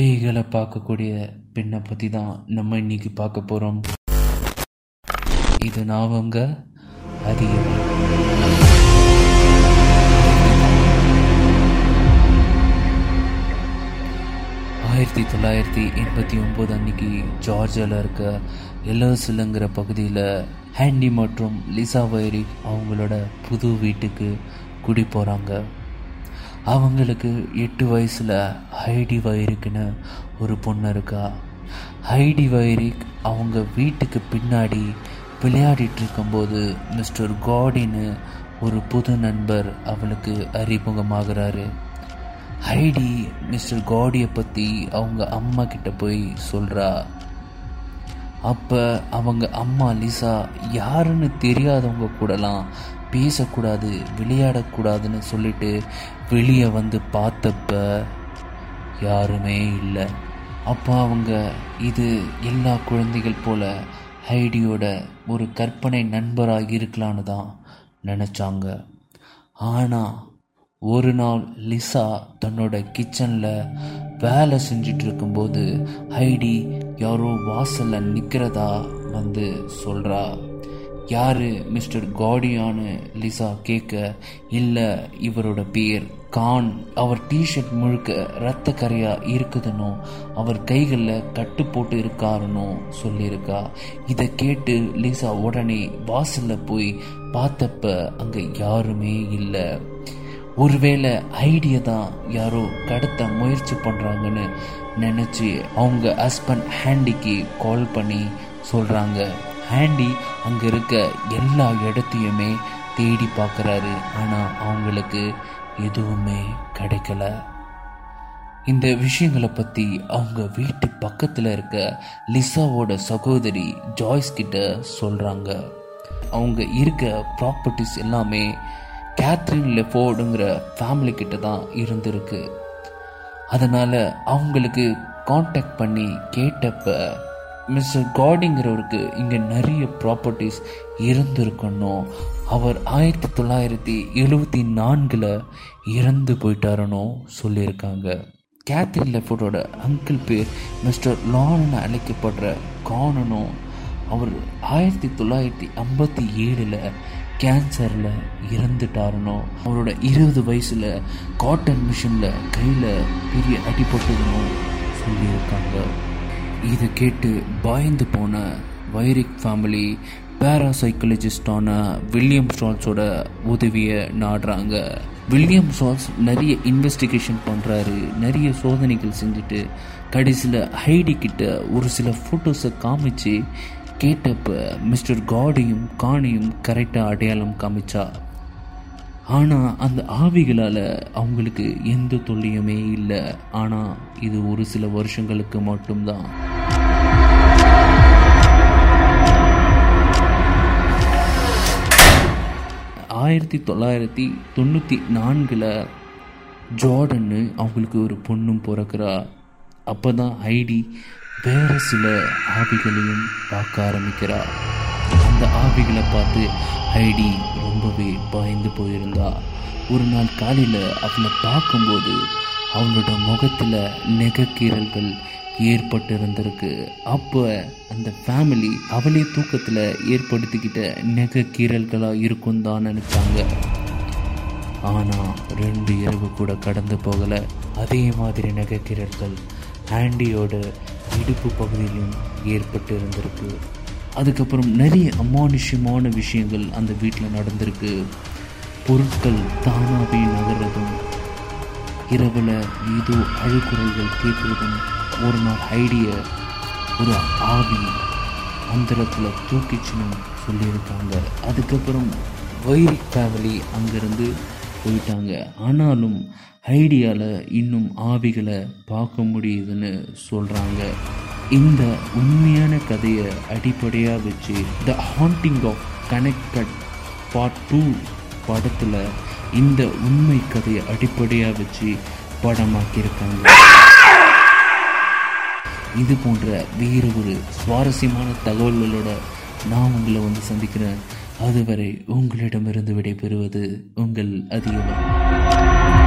பேய்களை பார்க்கக்கூடிய பெண்ணை பற்றி தான் நம்ம இன்னைக்கு பார்க்க போகிறோம் இது நான் அவங்க அதிகம். ஆயிரத்தி தொள்ளாயிரத்தி எண்பத்தி ஒம்பது அன்னைக்கு ஜார்ஜியாவில் இருக்க எல்லோசிலுங்கிற பகுதியில் ஹேண்டி மற்றும் லிசா வைரி அவங்களோட புது வீட்டுக்கு குடி போகிறாங்க அவங்களுக்கு எட்டு வயசில் ஹைடி வைரிக்குன்னு ஒரு பொண்ணு இருக்கா. ஹைடி வைரிக் அவங்க வீட்டுக்கு பின்னாடி விளையாடிட்டு இருக்கும்போது மிஸ்டர் காடின்னு ஒரு புது நண்பர் அவளுக்கு அறிமுகமாகிறாரு. ஹைடி மிஸ்டர் காடியை பற்றி அவங்க அம்மா கிட்ட போய் சொல்கிறா அப்போ அவங்க அம்மா லிசா யாருன்னு தெரியாதவங்க கூடலாம் பேசக்கூடாது விளையாடக்கூடாதுன்னு சொல்லிட்டு வெளியே வந்து பார்த்தப்ப யாருமே இல்லை. அப்போ அவங்க இது எல்லா குழந்தைகள் போல ஹைடியோட ஒரு கற்பனை நண்பராக இருக்கலான்னு தான் நினச்சாங்க. ஆனால் ஒரு நாள் லிசா தன்னோட கிச்சனில் வேலை செஞ்சிட்டு இருக்கும்போது ஹைடி யாரோ வாசலில் நிற்கிறதா வந்து சொல்கிறா யாரு மிஸ்டர் காடியான்னு லிசா கேட்க இல்லை இவரோட பேர் கான். அவர் டிஷர்ட் முழுக்க இரத்த கரையா இருக்குதுன்னு அவர் கைகளில் கட்டு போட்டு இருக்காருன்னு சொல்லியிருக்கா. இதை கேட்டு லிசா உடனே வாசலில் போய் பார்த்தப்ப அங்கே யாருமே இல்லை. ஒருவேளை ஐடியா தான் யாரோ கடத்த முயற்சி பண்ணுறாங்கன்னு நினச்சி அவங்க ஹஸ்பண்ட் ஹேண்டிக்கு கால் பண்ணி சொல்கிறாங்க ஹேண்டி அங்கே இருக்க எல்லா இடத்தையுமே தேடி பார்க்குறாரு. ஆனால் அவங்களுக்கு எதுவுமே கிடைக்கல. இந்த விஷயங்களை பற்றி அவங்க வீட்டு பக்கத்தில் இருக்க லிசாவோட சகோதரி ஜாய்ஸ் கிட்ட சொல்கிறாங்க அவங்க இருக்க ப்ராப்பர்ட்டிஸ் எல்லாமே கேத்ரின் லெஃபோர்டுங்கிற ஃபேமிலி கிட்ட தான் இருந்திருக்கு. அதனால் அவங்களுக்கு காண்டாக்ட் பண்ணி கேட்டப்ப மிஸ்டர் காடிங்கிறவருக்கு இங்கே நிறைய ப்ராப்பர்ட்டிஸ் இருந்திருக்கணும். அவர் ஆயிரத்தி தொள்ளாயிரத்தி எழுபத்தி நான்கில் இறந்து போயிட்டாருன்னு சொல்லியிருக்காங்க. கேத்ரின் லெஃபோர்டோட அங்கிள் பேர் மிஸ்டர் லான்னு அழைக்கப்படுற கானனும் அவர் ஆயிரத்தி தொள்ளாயிரத்தி ஐம்பத்தி ஏழில் கேன்சரில் இறந்துட்டாருனோ அவரோட இருபது வயசில் காட்டன் மிஷினில் கையில் பெரிய அடிபட்டதுன்னு சொல்லியிருக்காங்க. இதை கேட்டு பயந்து போன வைரிக் ஃபேமிலி பேராசைக்காலஜிஸ்டான வில்லியம் ஸ்டால்ஸோட உதவியை நாடுறாங்க. வில்லியம் ஸ்டால்ஸ் நிறைய இன்வெஸ்டிகேஷன் பண்ணுறாரு நிறைய சோதனைகள் செஞ்சுட்டு கடைசியில் ஹைடி கிட்ட ஒரு சில ஃபோட்டோஸை காமிச்சு கேட்டப்ப மிஸ்டர் காடியும் காணியும் கரெக்டாக அடையாளம் காமிச்சா. ஆனால் அந்த ஆவிகளால் அவங்களுக்கு எந்த தொல்லையுமே இல்லை. ஆனால் இது ஒரு சில வருஷங்களுக்கு மட்டும்தான். ஆயிரத்தி தொள்ளாயிரத்தி தொண்ணூற்றி நான்கில் ஜார்டன்னு அவங்களுக்கு ஒரு பொண்ணும் பிறக்கிறா. அப்போ தான் ஐடி வேறு சில ஆவிகளையும் பார்க்க ஆரம்பிக்கிறார். அந்த ஆவிகளை பார்த்து ஹைடி ரொம்பவே பயந்து போயிருந்தா. ஒரு நாள் காலையில் அவளை பார்க்கும்போது அவளோட முகத்தில் நெகக்கீரல்கள் ஏற்பட்டு இருந்திருக்கு அப்போ அந்த ஃபேமிலி அவளே தூக்கத்தில் ஏற்படுத்திக்கிட்ட நெகக்கீரல்களாக இருக்கும் தான் நினச்சாங்க. ஆனால் ரெண்டு இரவு கூட கடந்து போகலை. அதே மாதிரி நெகக்கீரல்கள் ஆண்டியோட இடுப்பு பகுதியிலும் ஏற்பட்டு இருந்திருக்கு அதுக்கப்புறம் நிறைய அமானுஷ்யமான விஷயங்கள் அந்த வீட்டில் நடந்திருக்கு. பொருட்கள் தானாகவே நகர்றதும் இரவில் ஏதோ அழுக்குறல்கள் கேட்குறதும் ஒரு நாள் ஐடிய ஒரு ஆவி அந்தரத்தில் தூக்கிச்சுன்னு சொல்லியிருக்காங்க. அதுக்கப்புறம் வைரி ஃபேமிலி அங்கேருந்து போயிட்டாங்க. ஆனாலும் ஐடியாவில் இன்னும் ஆவிகளை பார்க்க முடியுதுன்னு சொல்கிறாங்க இந்த உண்மையான கதையை அடிப்படையாக வச்சு the haunting of Connecticut part two படத்தில் இந்த உண்மை கதையை அடிப்படையாக வச்சு படமாக்கியிருக்காங்க. இது போன்ற வேறு ஒரு சுவாரஸ்யமான தகவல்களோட நான் உங்களை வந்து சந்திக்கிறேன். அதுவரை உங்களிடமிருந்து விடைபெறுவது உங்கள் அதிகமாக